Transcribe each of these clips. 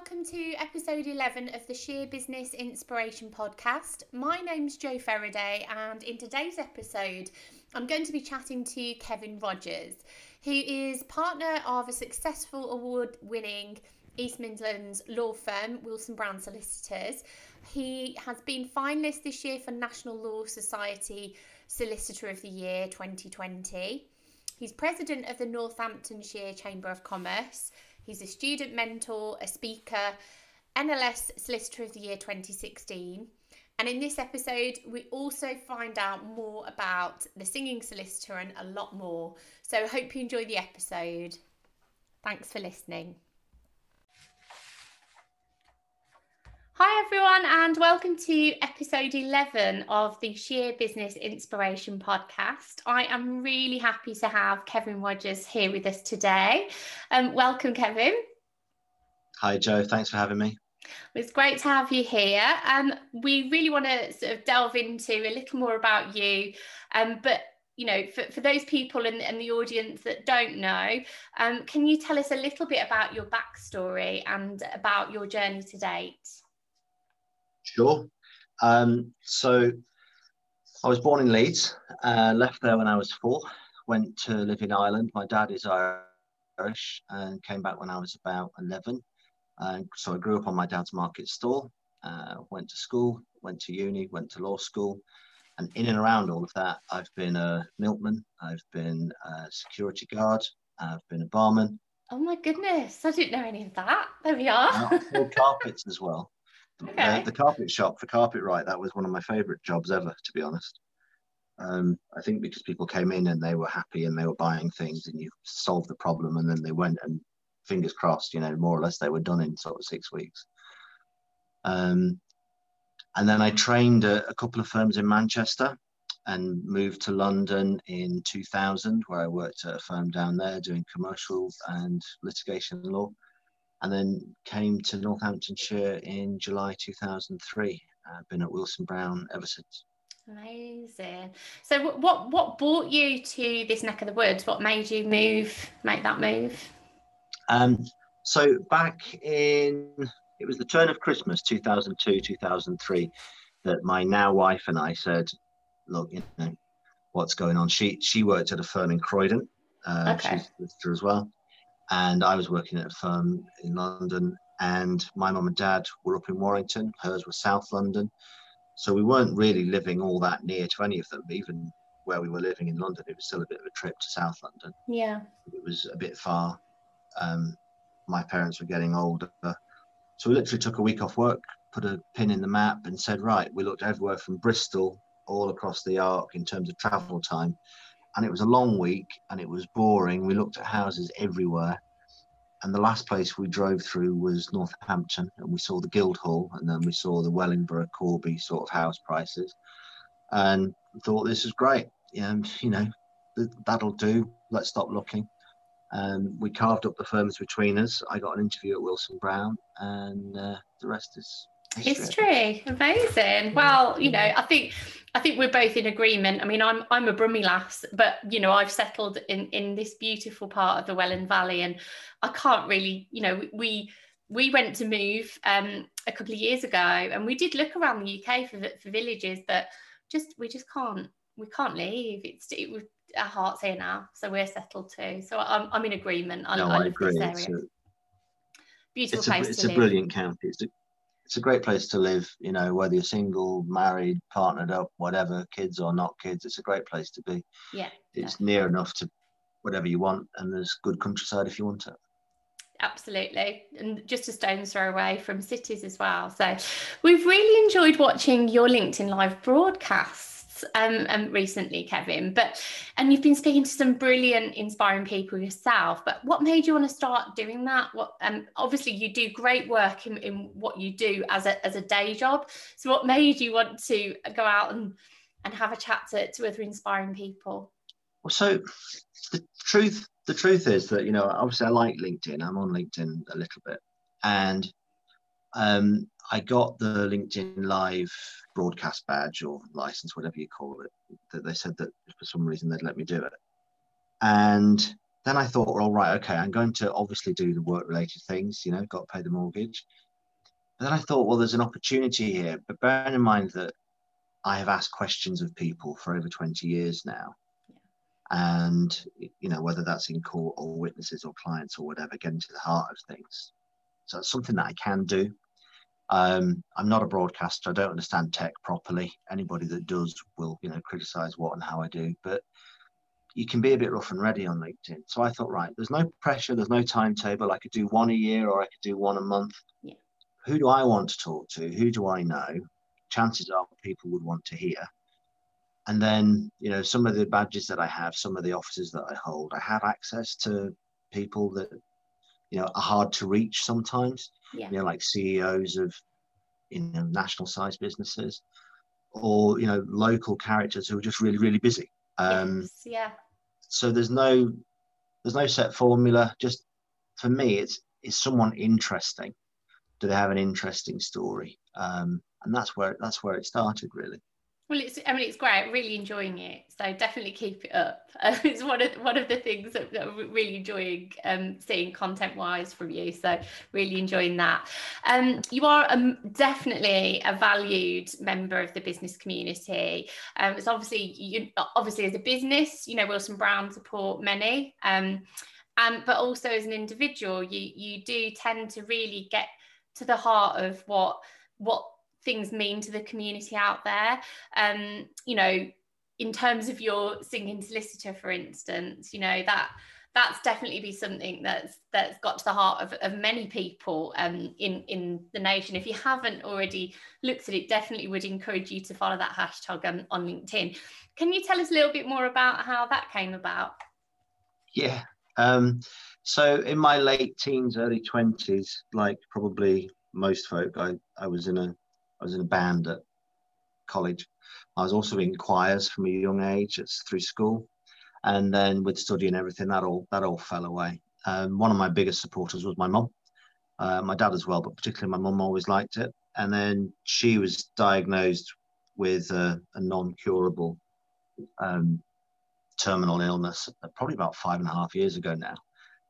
welcome to episode 11 of the Sheer Business Inspiration Podcast. My name's Jo Faraday, and in today's episode, I'm going to be chatting to Kevin Rogers, who is partner of a successful award winning East Midlands law firm, Wilson Brown Solicitors. He has been finalist this year for National Law Society Solicitor of the Year 2020. He's president of the Northamptonshire Chamber of Commerce. He's a student mentor, a speaker, NLS Solicitor of the Year 2016. And in this episode, we also find out more about the singing solicitor and a lot more. So I hope you enjoy the episode. Thanks for listening. Hi, everyone, and welcome to episode 11 of the Sheer Business Inspiration podcast. I am really happy to have Kevin Rogers here with us today. Um, welcome, Kevin. Hi, Joe. Thanks for having me. It's great to have you here. Um, we really want to sort of delve into a little more about you, um, but you know, for, for those people in, in the audience that don't know, um, can you tell us a little bit about your backstory and about your journey to date? Sure. Um, so I was born in Leeds, uh, left there when I was four, went to live in Ireland. My dad is Irish and came back when I was about 11. And so I grew up on my dad's market stall, uh, went to school, went to uni, went to law school. And in and around all of that, I've been a milkman, I've been a security guard, I've been a barman. Oh my goodness, I didn't know any of that. There we are. carpets as well. Okay. Uh, the carpet shop for Carpetright that was one of my favourite jobs ever, to be honest. Um, I think because people came in and they were happy and they were buying things and you solved the problem and then they went and fingers crossed, you know, more or less they were done in sort of six weeks. Um, and then I trained a, a couple of firms in Manchester and moved to London in 2000, where I worked at a firm down there doing commercial and litigation law and then came to Northamptonshire in July 2003. I've been at Wilson Brown ever since. Amazing. So, what what brought you to this neck of the woods? What made you move, make that move? Um, so back in it was the turn of Christmas 2002 2003 that my now wife and I said, look, you know, what's going on? She she worked at a firm in Croydon. Uh, okay. She's a as well and I was working at a firm in London, and my mum and dad were up in Warrington. Hers was South London, so we weren't really living all that near to any of them. Even where we were living in London, it was still a bit of a trip to South London. Yeah, it was a bit far. Um, my parents were getting older, so we literally took a week off work, put a pin in the map, and said, right, we looked everywhere from Bristol all across the arc in terms of travel time and it was a long week and it was boring. We looked at houses everywhere. And the last place we drove through was Northampton, and we saw the Guildhall, and then we saw the Wellingborough, Corby sort of house prices, and thought this is great. And you know, that'll do. Let's stop looking. And we carved up the firms between us. I got an interview at Wilson Brown, and uh, the rest is history. history. Amazing. Well, you know, I think I think we're both in agreement. I mean, I'm I'm a Brummie lass, but you know, I've settled in in this beautiful part of the Welland Valley, and I can't really, you know, we we went to move um, a couple of years ago, and we did look around the UK for for villages, but just we just can't we can't leave. It's it was our hearts here now, so we're settled too. So I'm I'm in agreement. I, no, I, I agree. This area. It's a, beautiful it's place. A, it's a live. brilliant county. It's a, it's a great place to live, you know, whether you're single, married, partnered up, whatever, kids or not kids, it's a great place to be. Yeah. It's near enough to whatever you want, and there's good countryside if you want it. Absolutely. And just a stone's throw away from cities as well. So we've really enjoyed watching your LinkedIn Live broadcast um, um, recently, Kevin. But and you've been speaking to some brilliant, inspiring people yourself. But what made you want to start doing that? What um, obviously you do great work in, in what you do as a as a day job. So what made you want to go out and and have a chat to, to other inspiring people? Well, so the truth the truth is that you know obviously I like LinkedIn. I'm on LinkedIn a little bit, and um, I got the LinkedIn Live broadcast badge or license, whatever you call it. That they said that for some reason they'd let me do it, and then I thought, well, right, okay, I'm going to obviously do the work related things, you know, got to pay the mortgage. But then I thought, well, there's an opportunity here. But bearing in mind that I have asked questions of people for over 20 years now. And, you know, whether that's in court or witnesses or clients or whatever, getting to the heart of things. So it's something that I can do. Um, I'm not a broadcaster. I don't understand tech properly. Anybody that does will, you know, criticize what and how I do. But you can be a bit rough and ready on LinkedIn. So I thought, right, there's no pressure, there's no timetable. I could do one a year or I could do one a month. Yeah. Who do I want to talk to? Who do I know? Chances are people would want to hear. And then, you know, some of the badges that I have, some of the offices that I hold, I have access to people that, you know, are hard to reach sometimes. Yeah. You know, like CEOs of, you know, national size businesses or, you know, local characters who are just really, really busy um, yes, yeah. So there's no there's no set formula. Just for me, it's is someone interesting? Do they have an interesting story? Um, and that's where that's where it started, really. Well, it's I mean it's great. Really enjoying it. So definitely keep it up. Uh, it's one of one of the things that, that I'm really enjoying um, seeing content wise from you. So really enjoying that. Um, you are um, definitely a valued member of the business community. Um, it's obviously you obviously as a business, you know Wilson Brown support many. Um, um, but also as an individual, you you do tend to really get to the heart of what what things mean to the community out there. Um, you know, in terms of your singing solicitor, for instance, you know, that that's definitely be something that's that's got to the heart of, of many people um, in in the nation. If you haven't already looked at it, definitely would encourage you to follow that hashtag um, on LinkedIn. Can you tell us a little bit more about how that came about? Yeah. Um, so in my late teens, early twenties, like probably most folk, I, I was in a I was in a band at college. I was also in choirs from a young age. It's through school, and then with study and everything, that all that all fell away. Um, one of my biggest supporters was my mum, uh, my dad as well, but particularly my mum always liked it. And then she was diagnosed with a, a non-curable um, terminal illness, probably about five and a half years ago now,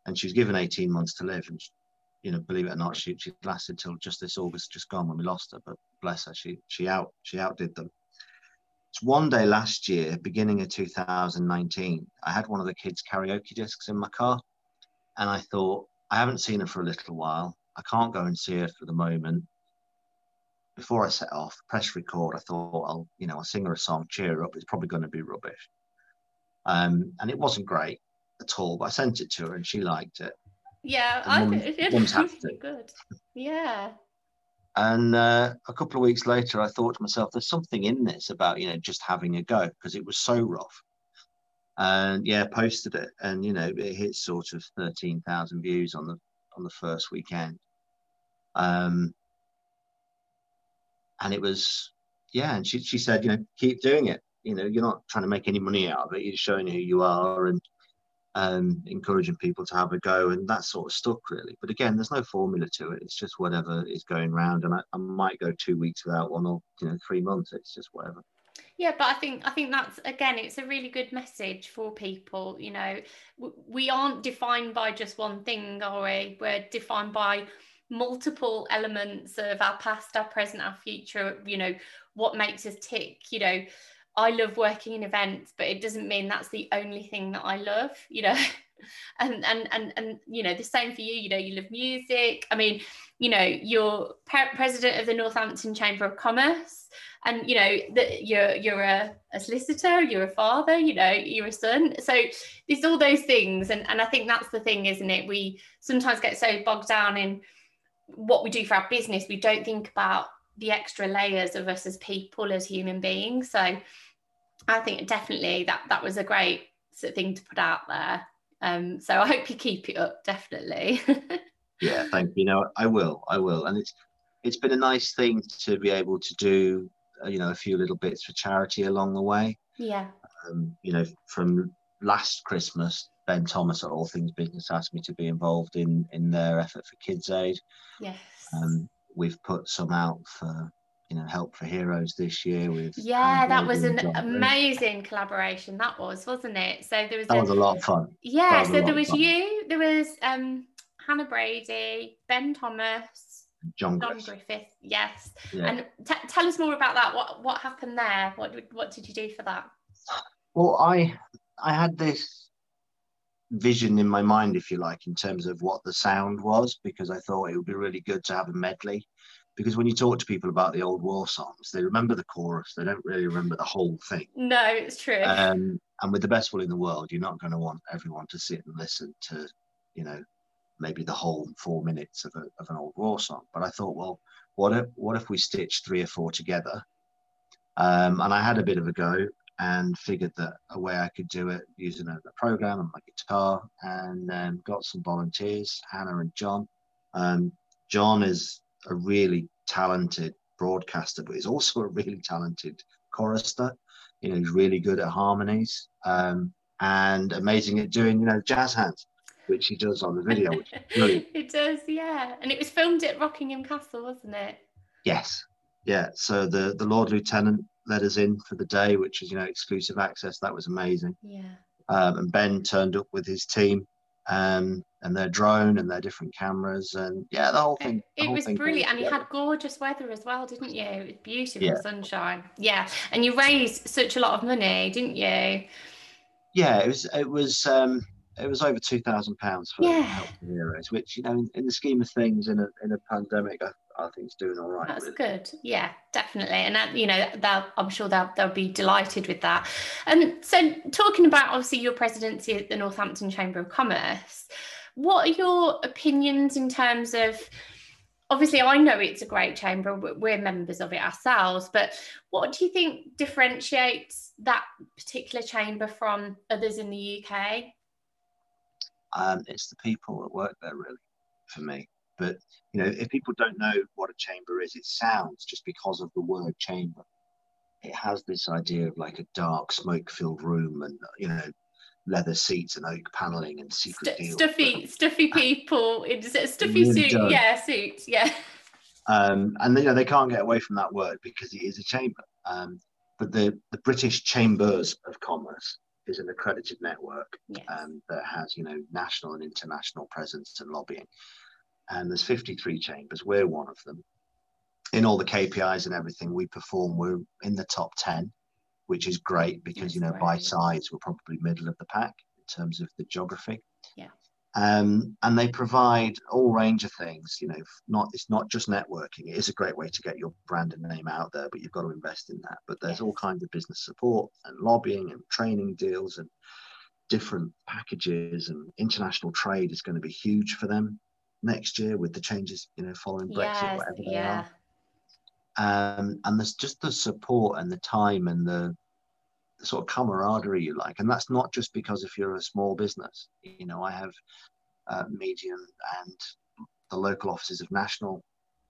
and she was given 18 months to live. And you know, believe it or not, she she lasted till just this August, just gone when we lost her. But bless her, she she out she outdid them. It's one day last year, beginning of 2019, I had one of the kids' karaoke discs in my car, and I thought I haven't seen her for a little while. I can't go and see her for the moment. Before I set off, press record. I thought I'll you know I'll sing her a song, cheer her up. It's probably going to be rubbish, um, and it wasn't great at all. But I sent it to her, and she liked it. Yeah, I really good. Yeah. And uh, a couple of weeks later, I thought to myself, "There's something in this about you know just having a go because it was so rough." And yeah, posted it, and you know it hit sort of thirteen thousand views on the on the first weekend. Um, and it was yeah, and she she said, you know, keep doing it. You know, you're not trying to make any money out of it. You're showing who you are, and um, encouraging people to have a go, and that sort of stuck really. But again, there's no formula to it. It's just whatever is going round, and I, I might go two weeks without one, or you know, three months. It's just whatever. Yeah, but I think I think that's again, it's a really good message for people. You know, we aren't defined by just one thing, are we? We're defined by multiple elements of our past, our present, our future. You know, what makes us tick. You know I love working in events, but it doesn't mean that's the only thing that I love, you know. and and and and you know the same for you. You know, you love music. I mean, you know, you're president of the Northampton Chamber of Commerce, and you know that you're you're a, a solicitor, you're a father, you know, you're a son. So there's all those things, and and I think that's the thing, isn't it? We sometimes get so bogged down in what we do for our business, we don't think about the extra layers of us as people, as human beings. So I think definitely that that was a great thing to put out there. Um, so I hope you keep it up, definitely. yeah, thank you. No, I will, I will, and it's it's been a nice thing to be able to do, uh, you know, a few little bits for charity along the way. Yeah. Um, you know, from last Christmas, Ben Thomas at All Things Business asked me to be involved in in their effort for Kids Aid. Yes. Um, we've put some out for you know, Help for Heroes this year with. Yeah, that was an amazing collaboration. That was, wasn't it? So there was. That a, was a lot of fun. Yeah, so there was you, there was um, Hannah Brady, Ben Thomas, John, John Griffith. Griffith. Yes. Yeah. And t- tell us more about that. What what happened there? What what did you do for that? Well, I I had this vision in my mind, if you like, in terms of what the sound was, because I thought it would be really good to have a medley. Because when you talk to people about the old war songs, they remember the chorus, they don't really remember the whole thing. No, it's true. Um, and with the best will in the world, you're not going to want everyone to sit and listen to, you know, maybe the whole four minutes of, a, of an old war song. But I thought, well, what if what if we stitch three or four together? Um, and I had a bit of a go and figured that a way I could do it using a, a program and my guitar, and um, got some volunteers, Hannah and John. Um, John is a really talented broadcaster, but he's also a really talented chorister. You know, he's really good at harmonies um, and amazing at doing, you know, jazz hands which he does on the video. Which it does, yeah. And it was filmed at Rockingham Castle, wasn't it? Yes, yeah. So the the Lord Lieutenant let us in for the day, which is you know exclusive access. That was amazing. Yeah. Um, and Ben turned up with his team. Um, and their drone and their different cameras and yeah the whole thing the it whole was brilliant and you had gorgeous weather as well didn't you it was beautiful yeah. sunshine yeah and you raised such a lot of money didn't you yeah it was it was um it was over two thousand pounds for yeah. Help Heroes, which you know, in, in, the scheme of things, in a in a pandemic, I, I think it's doing all right. That's really. good. Yeah, definitely, and that, you know, I'm sure they'll they'll be delighted with that. And so, talking about obviously your presidency at the Northampton Chamber of Commerce, what are your opinions in terms of? Obviously, I know it's a great chamber. We're members of it ourselves, but what do you think differentiates that particular chamber from others in the UK? Um, it's the people that work there, really, for me. But you know, if people don't know what a chamber is, it sounds just because of the word chamber. It has this idea of like a dark, smoke-filled room, and you know, leather seats and oak paneling and secret St- stuffy, stuffy people in stuffy really suit, does. yeah, suits, yeah. Um, and you know, they can't get away from that word because it is a chamber. Um, but the the British Chambers of Commerce is an accredited network yes. um, that has, you know, national and international presence and lobbying. And there's 53 chambers. We're one of them. In all the KPIs and everything we perform, we're in the top 10, which is great because, That's you know, great. by size, we're probably middle of the pack in terms of the geography. Yeah. Um, and they provide all range of things. You know, not it's not just networking. It is a great way to get your brand and name out there, but you've got to invest in that. But there's yes. all kinds of business support and lobbying and training deals and different packages and international trade is going to be huge for them next year with the changes, you know, following Brexit, yes, whatever they yeah. are. Um, and there's just the support and the time and the sort of camaraderie you like. And that's not just because if you're a small business. You know, I have uh, medium and the local offices of national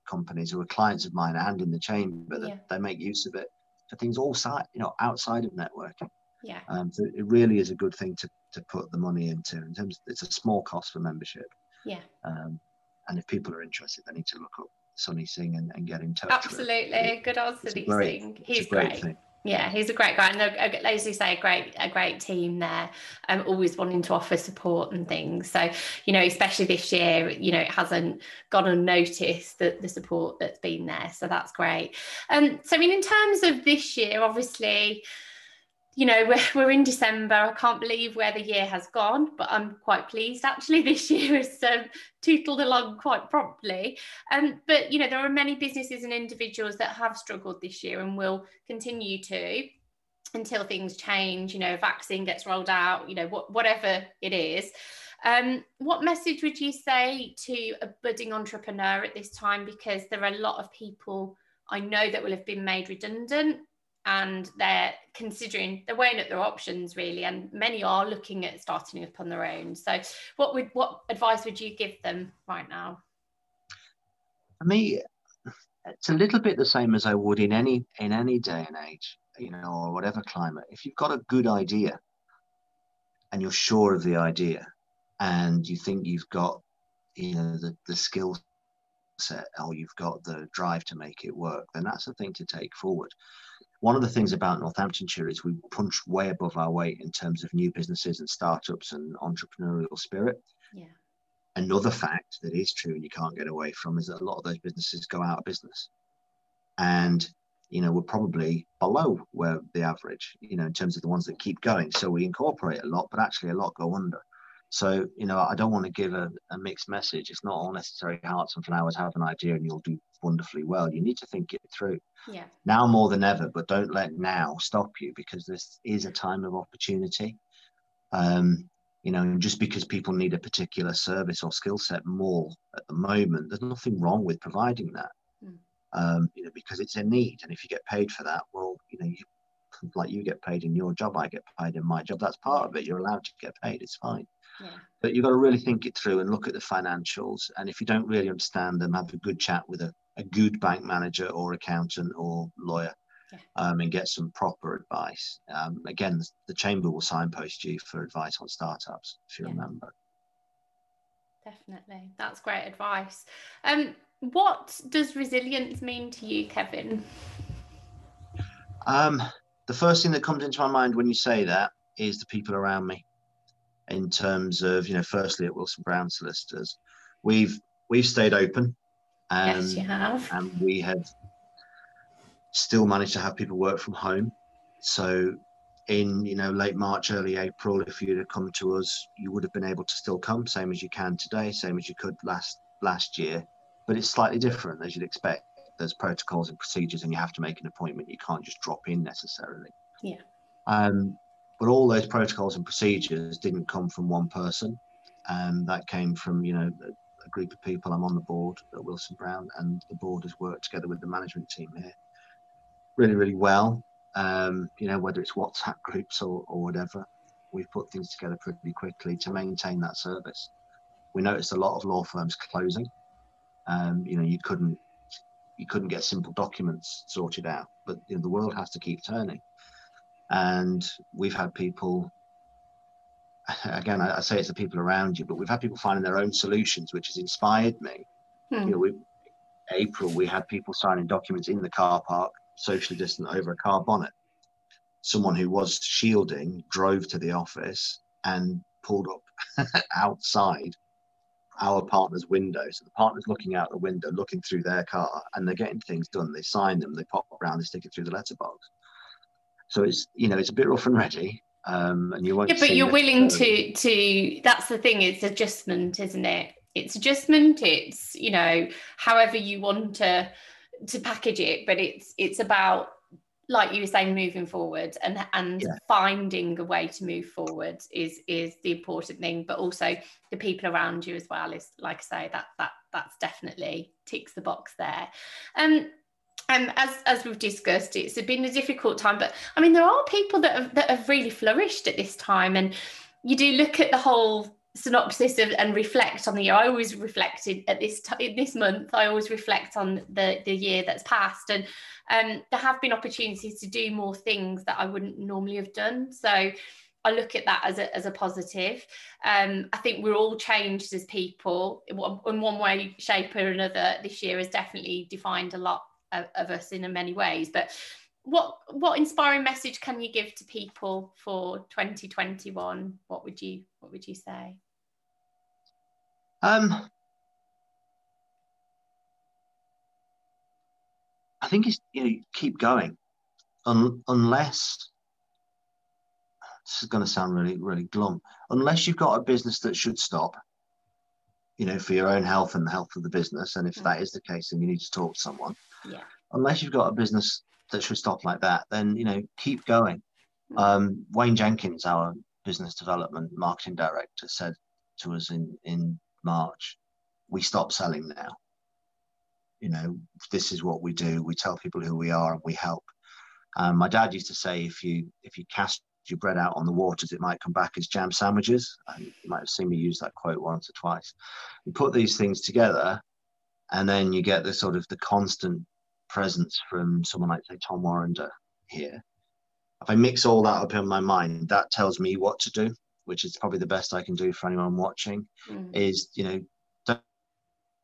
companies who are clients of mine and in the chamber that yeah. they make use of it for things all side, you know, outside of networking. Yeah. Um, so it really is a good thing to, to put the money into in terms of, it's a small cost for membership. Yeah. Um, and if people are interested, they need to look up Sonny Singh and, and get in touch. Absolutely. Good old answer, Singh. He's great. great. Yeah, he's a great guy, and as you say, a great a great team there. Um, always wanting to offer support and things. So you know, especially this year, you know, it hasn't gone unnoticed that the support that's been there. So that's great. Um, so I mean, in terms of this year, obviously, you know, we're, we're in December. I can't believe where the year has gone, but I'm quite pleased actually. This year has um, tootled along quite promptly. Um, but, you know, there are many businesses and individuals that have struggled this year and will continue to until things change, you know, vaccine gets rolled out, you know, what, whatever it is. Um, what message would you say to a budding entrepreneur at this time? Because there are a lot of people I know that will have been made redundant and they're considering they're weighing up their options really and many are looking at starting up on their own. So what would what advice would you give them right now? For me it's a little bit the same as i would in any in any day and age you know or whatever climate. If you've got a good idea and you're sure of the idea and you think you've got you know the, the skills set or you've got the drive to make it work, then that's a thing to take forward. One of the things about Northamptonshire is we punch way above our weight in terms of new businesses and startups and entrepreneurial spirit. Yeah. Another fact that is true and you can't get away from is that a lot of those businesses go out of business. And you know, we're probably below where the average, you know, in terms of the ones that keep going. So we incorporate a lot, but actually a lot go under. So, you know, I don't want to give a, a mixed message. It's not all necessary hearts and flowers, have an idea and you'll do wonderfully well. You need to think it through. Yeah. Now more than ever, but don't let now stop you because this is a time of opportunity. Um, you know, just because people need a particular service or skill set more at the moment, there's nothing wrong with providing that um, you know, because it's a need. And if you get paid for that, well, you know, you like you get paid in your job, I get paid in my job. That's part of it. You're allowed to get paid. It's fine. Yeah. But you've got to really think it through and look at the financials. And if you don't really understand them, have a good chat with a, a good bank manager or accountant or lawyer yeah. um, and get some proper advice. Um, again, the, the, chamber will signpost you for advice on startups, if you yeah. remember. Definitely. That's great advice. Um, what does resilience mean to you, Kevin? Um, the first thing that comes into my mind when you say that is the people around me. In terms of, you know, firstly at Wilson Brown Solicitors, we've we've stayed open. And, yes, you have. And we have still managed to have people work from home. So in you know late March, early April, if you'd have come to us, you would have been able to still come, same as you can today, same as you could last last year but it's slightly different as you'd expect. There's protocols and procedures, and you have to make an appointment. You can't just drop in necessarily. Yeah. Um, but all those protocols and procedures didn't come from one person. Um, that came from you know a, group of people. I'm on the board at Wilson Brown, and the board has worked together with the management team here really, really well. Um, you know, whether it's WhatsApp groups or, or whatever, we've put things together pretty quickly to maintain that service. We noticed a lot of law firms closing um, you know, you couldn't you couldn't get simple documents sorted out. But you know, the world has to keep turning, and we've had people. Again, I, I say it's the people around you, but we've had people finding their own solutions, which has inspired me. Hmm. You know, we, April we had people signing documents in the car park, socially distant over a car bonnet. Someone who was shielding drove to the office and pulled up outside our partner's window. So the partner's looking out the window, looking through their car, and they're getting things done. They sign them, they pop around, they stick it through the letterbox. So it's you know it's a bit rough and ready, um, and you won't. Yeah, but you're willing to to. That's the thing. It's adjustment, isn't it? It's adjustment. It's you know however you want to to package it, but it's it's about like you were saying moving forward and and yeah. finding a way to move forward is is the important thing but also the people around you as well is like i say that that that's definitely ticks the box there um and as as we've discussed it's been a difficult time but i mean there are people that have that have really flourished at this time and you do look at the whole synopsis of, and reflect on the year. I always reflected at this t- this month. I always reflect on the the year that's passed, and um, there have been opportunities to do more things that I wouldn't normally have done. So I look at that as a as a positive. Um, I think we're all changed as people in one way, shape, or another. This year has definitely defined a lot of, us in many ways, but what what inspiring message can you give to people for 2021 what would you what would you say? Um i think it's you know keep going. Un- unless this is going to sound really really glum. Unless you've got a business that should stop you know for your own health and the health of the business and if mm. that is the case then you need to talk to someone yeah unless you've got a business that should stop like that, then you know keep going. Um, Wayne Jenkins, our business development marketing director, said to us in in March, "We stop selling now. You know, this is what we do. We tell people who we are and we help." Um, my dad used to say, "If you if you cast your bread out on the waters, it might come back as jam sandwiches." And you might have seen me use that quote once or twice. You put these things together, and then you get the sort of the constant presence from someone like say Tom Warrender here, if I mix all that up in my mind, that tells me what to do, which is probably the best I can do for anyone watching. Mm. Is you know don't,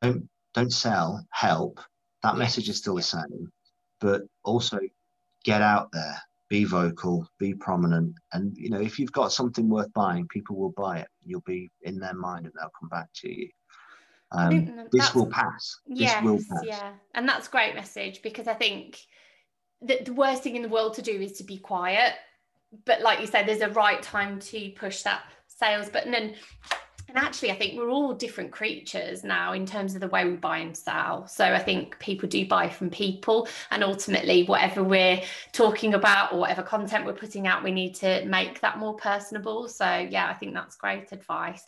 don't don't sell, help. That message is still the same, but also get out there, be vocal, be prominent, and you know if you've got something worth buying, people will buy it. You'll be in their mind, and they'll come back to you. Um, this will pass. Yes, will pass. yeah, and that's a great message because I think that the worst thing in the world to do is to be quiet. But like you said, there's a right time to push that sales button and actually, I think we're all different creatures now in terms of the way we buy and sell. So I think people do buy from people, and ultimately, whatever we're talking about or whatever content we're putting out, we need to make that more personable. So yeah, I think that's great advice.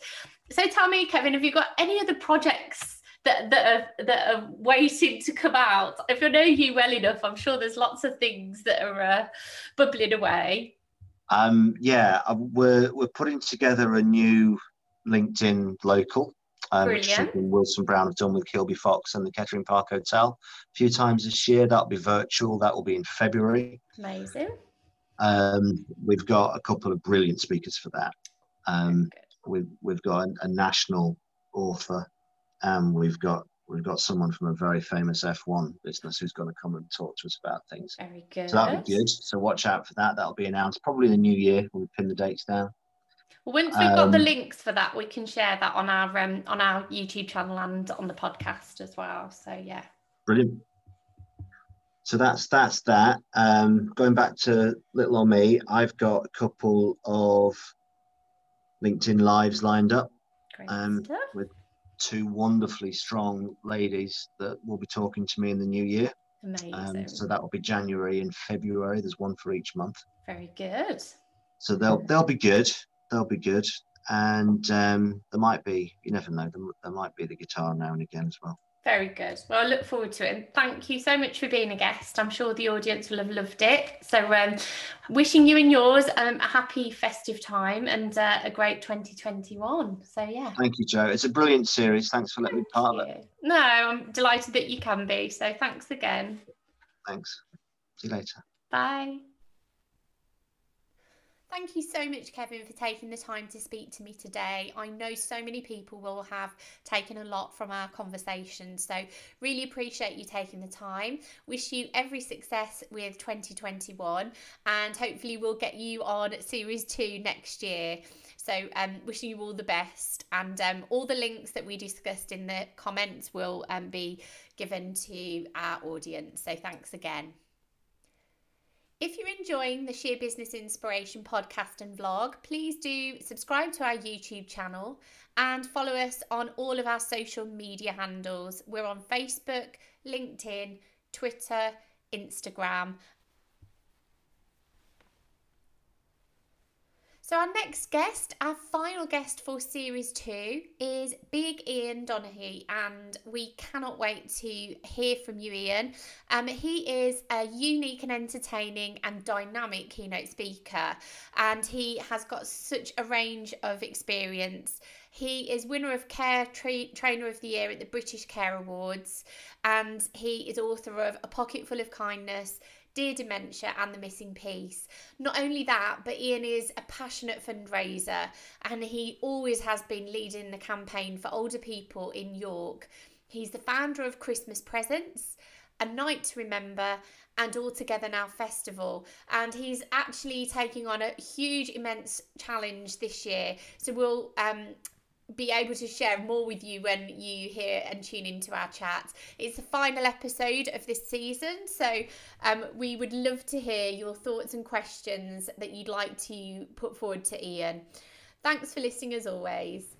So tell me, Kevin, have you got any other projects that, that are that are waiting to come out? If I know you well enough, I'm sure there's lots of things that are uh, bubbling away. Um, yeah, uh, we're we're putting together a new LinkedIn local, um, which Wilson Brown have done with Kilby Fox and the Kettering Park Hotel a few times this year. That'll be virtual. That will be in February. Amazing. Um, we've got a couple of brilliant speakers for that. Um, we've we've got a, a national author, and we've got we've got someone from a very famous F1 business who's going to come and talk to us about things. Very good. So that'll be good. So watch out for that. That'll be announced probably in the new year. We'll pin the dates down. Once we've got the um, links for that, we can share that on our um, on our YouTube channel and on the podcast as well. So yeah. Brilliant. So that's that's that. Um, going back to little on me, I've got a couple of LinkedIn lives lined up um, with two wonderfully strong ladies that will be talking to me in the new year. Amazing. Um, so that will be January and February. There's one for each month. Very good. So they'll they'll be good they'll be good. And um, there might be, you never know, there, there might be the guitar now and again as well. Very good. Well, I look forward to it. And thank you so much for being a guest. I'm sure the audience will have loved it. So, um, wishing you and yours um, a happy festive time and uh, a great 2021. So, yeah. Thank you, Joe. It's a brilliant series. Thanks for letting thank me part you. of it. No, I'm delighted that you can be. So, thanks again. Thanks. See you later. Bye. Thank you so much, Kevin, for taking the time to speak to me today. I know so many people will have taken a lot from our conversation, so really appreciate you taking the time. Wish you every success with 2021, and hopefully, we'll get you on series two next year. So, um, wishing you all the best, and um, all the links that we discussed in the comments will um, be given to our audience. So, thanks again. If you're enjoying the Sheer Business Inspiration podcast and vlog, please do subscribe to our YouTube channel and follow us on all of our social media handles. We're on Facebook, LinkedIn, Twitter, Instagram, So, our next guest, our final guest for series two, is Big Ian Donaghy, and we cannot wait to hear from you, Ian. Um, he is a unique and entertaining and dynamic keynote speaker, and he has got such a range of experience. He is winner of Care Tra- Trainer of the Year at the British Care Awards, and he is author of A Pocket Full of Kindness Dear Dementia and The Missing Piece. Not only that, but Ian is a passionate fundraiser and he always has been leading the campaign for older people in York. He's the founder of Christmas Presence, A Night to Remember, and All Together Now Festival. And he's actually taking on a huge, immense challenge this year. So we'll um, be able to share more with you when you hear and tune into our chat. It's the final episode of this season, so um, we would love to hear your thoughts and questions that you'd like to put forward to Ian. Thanks for listening as always.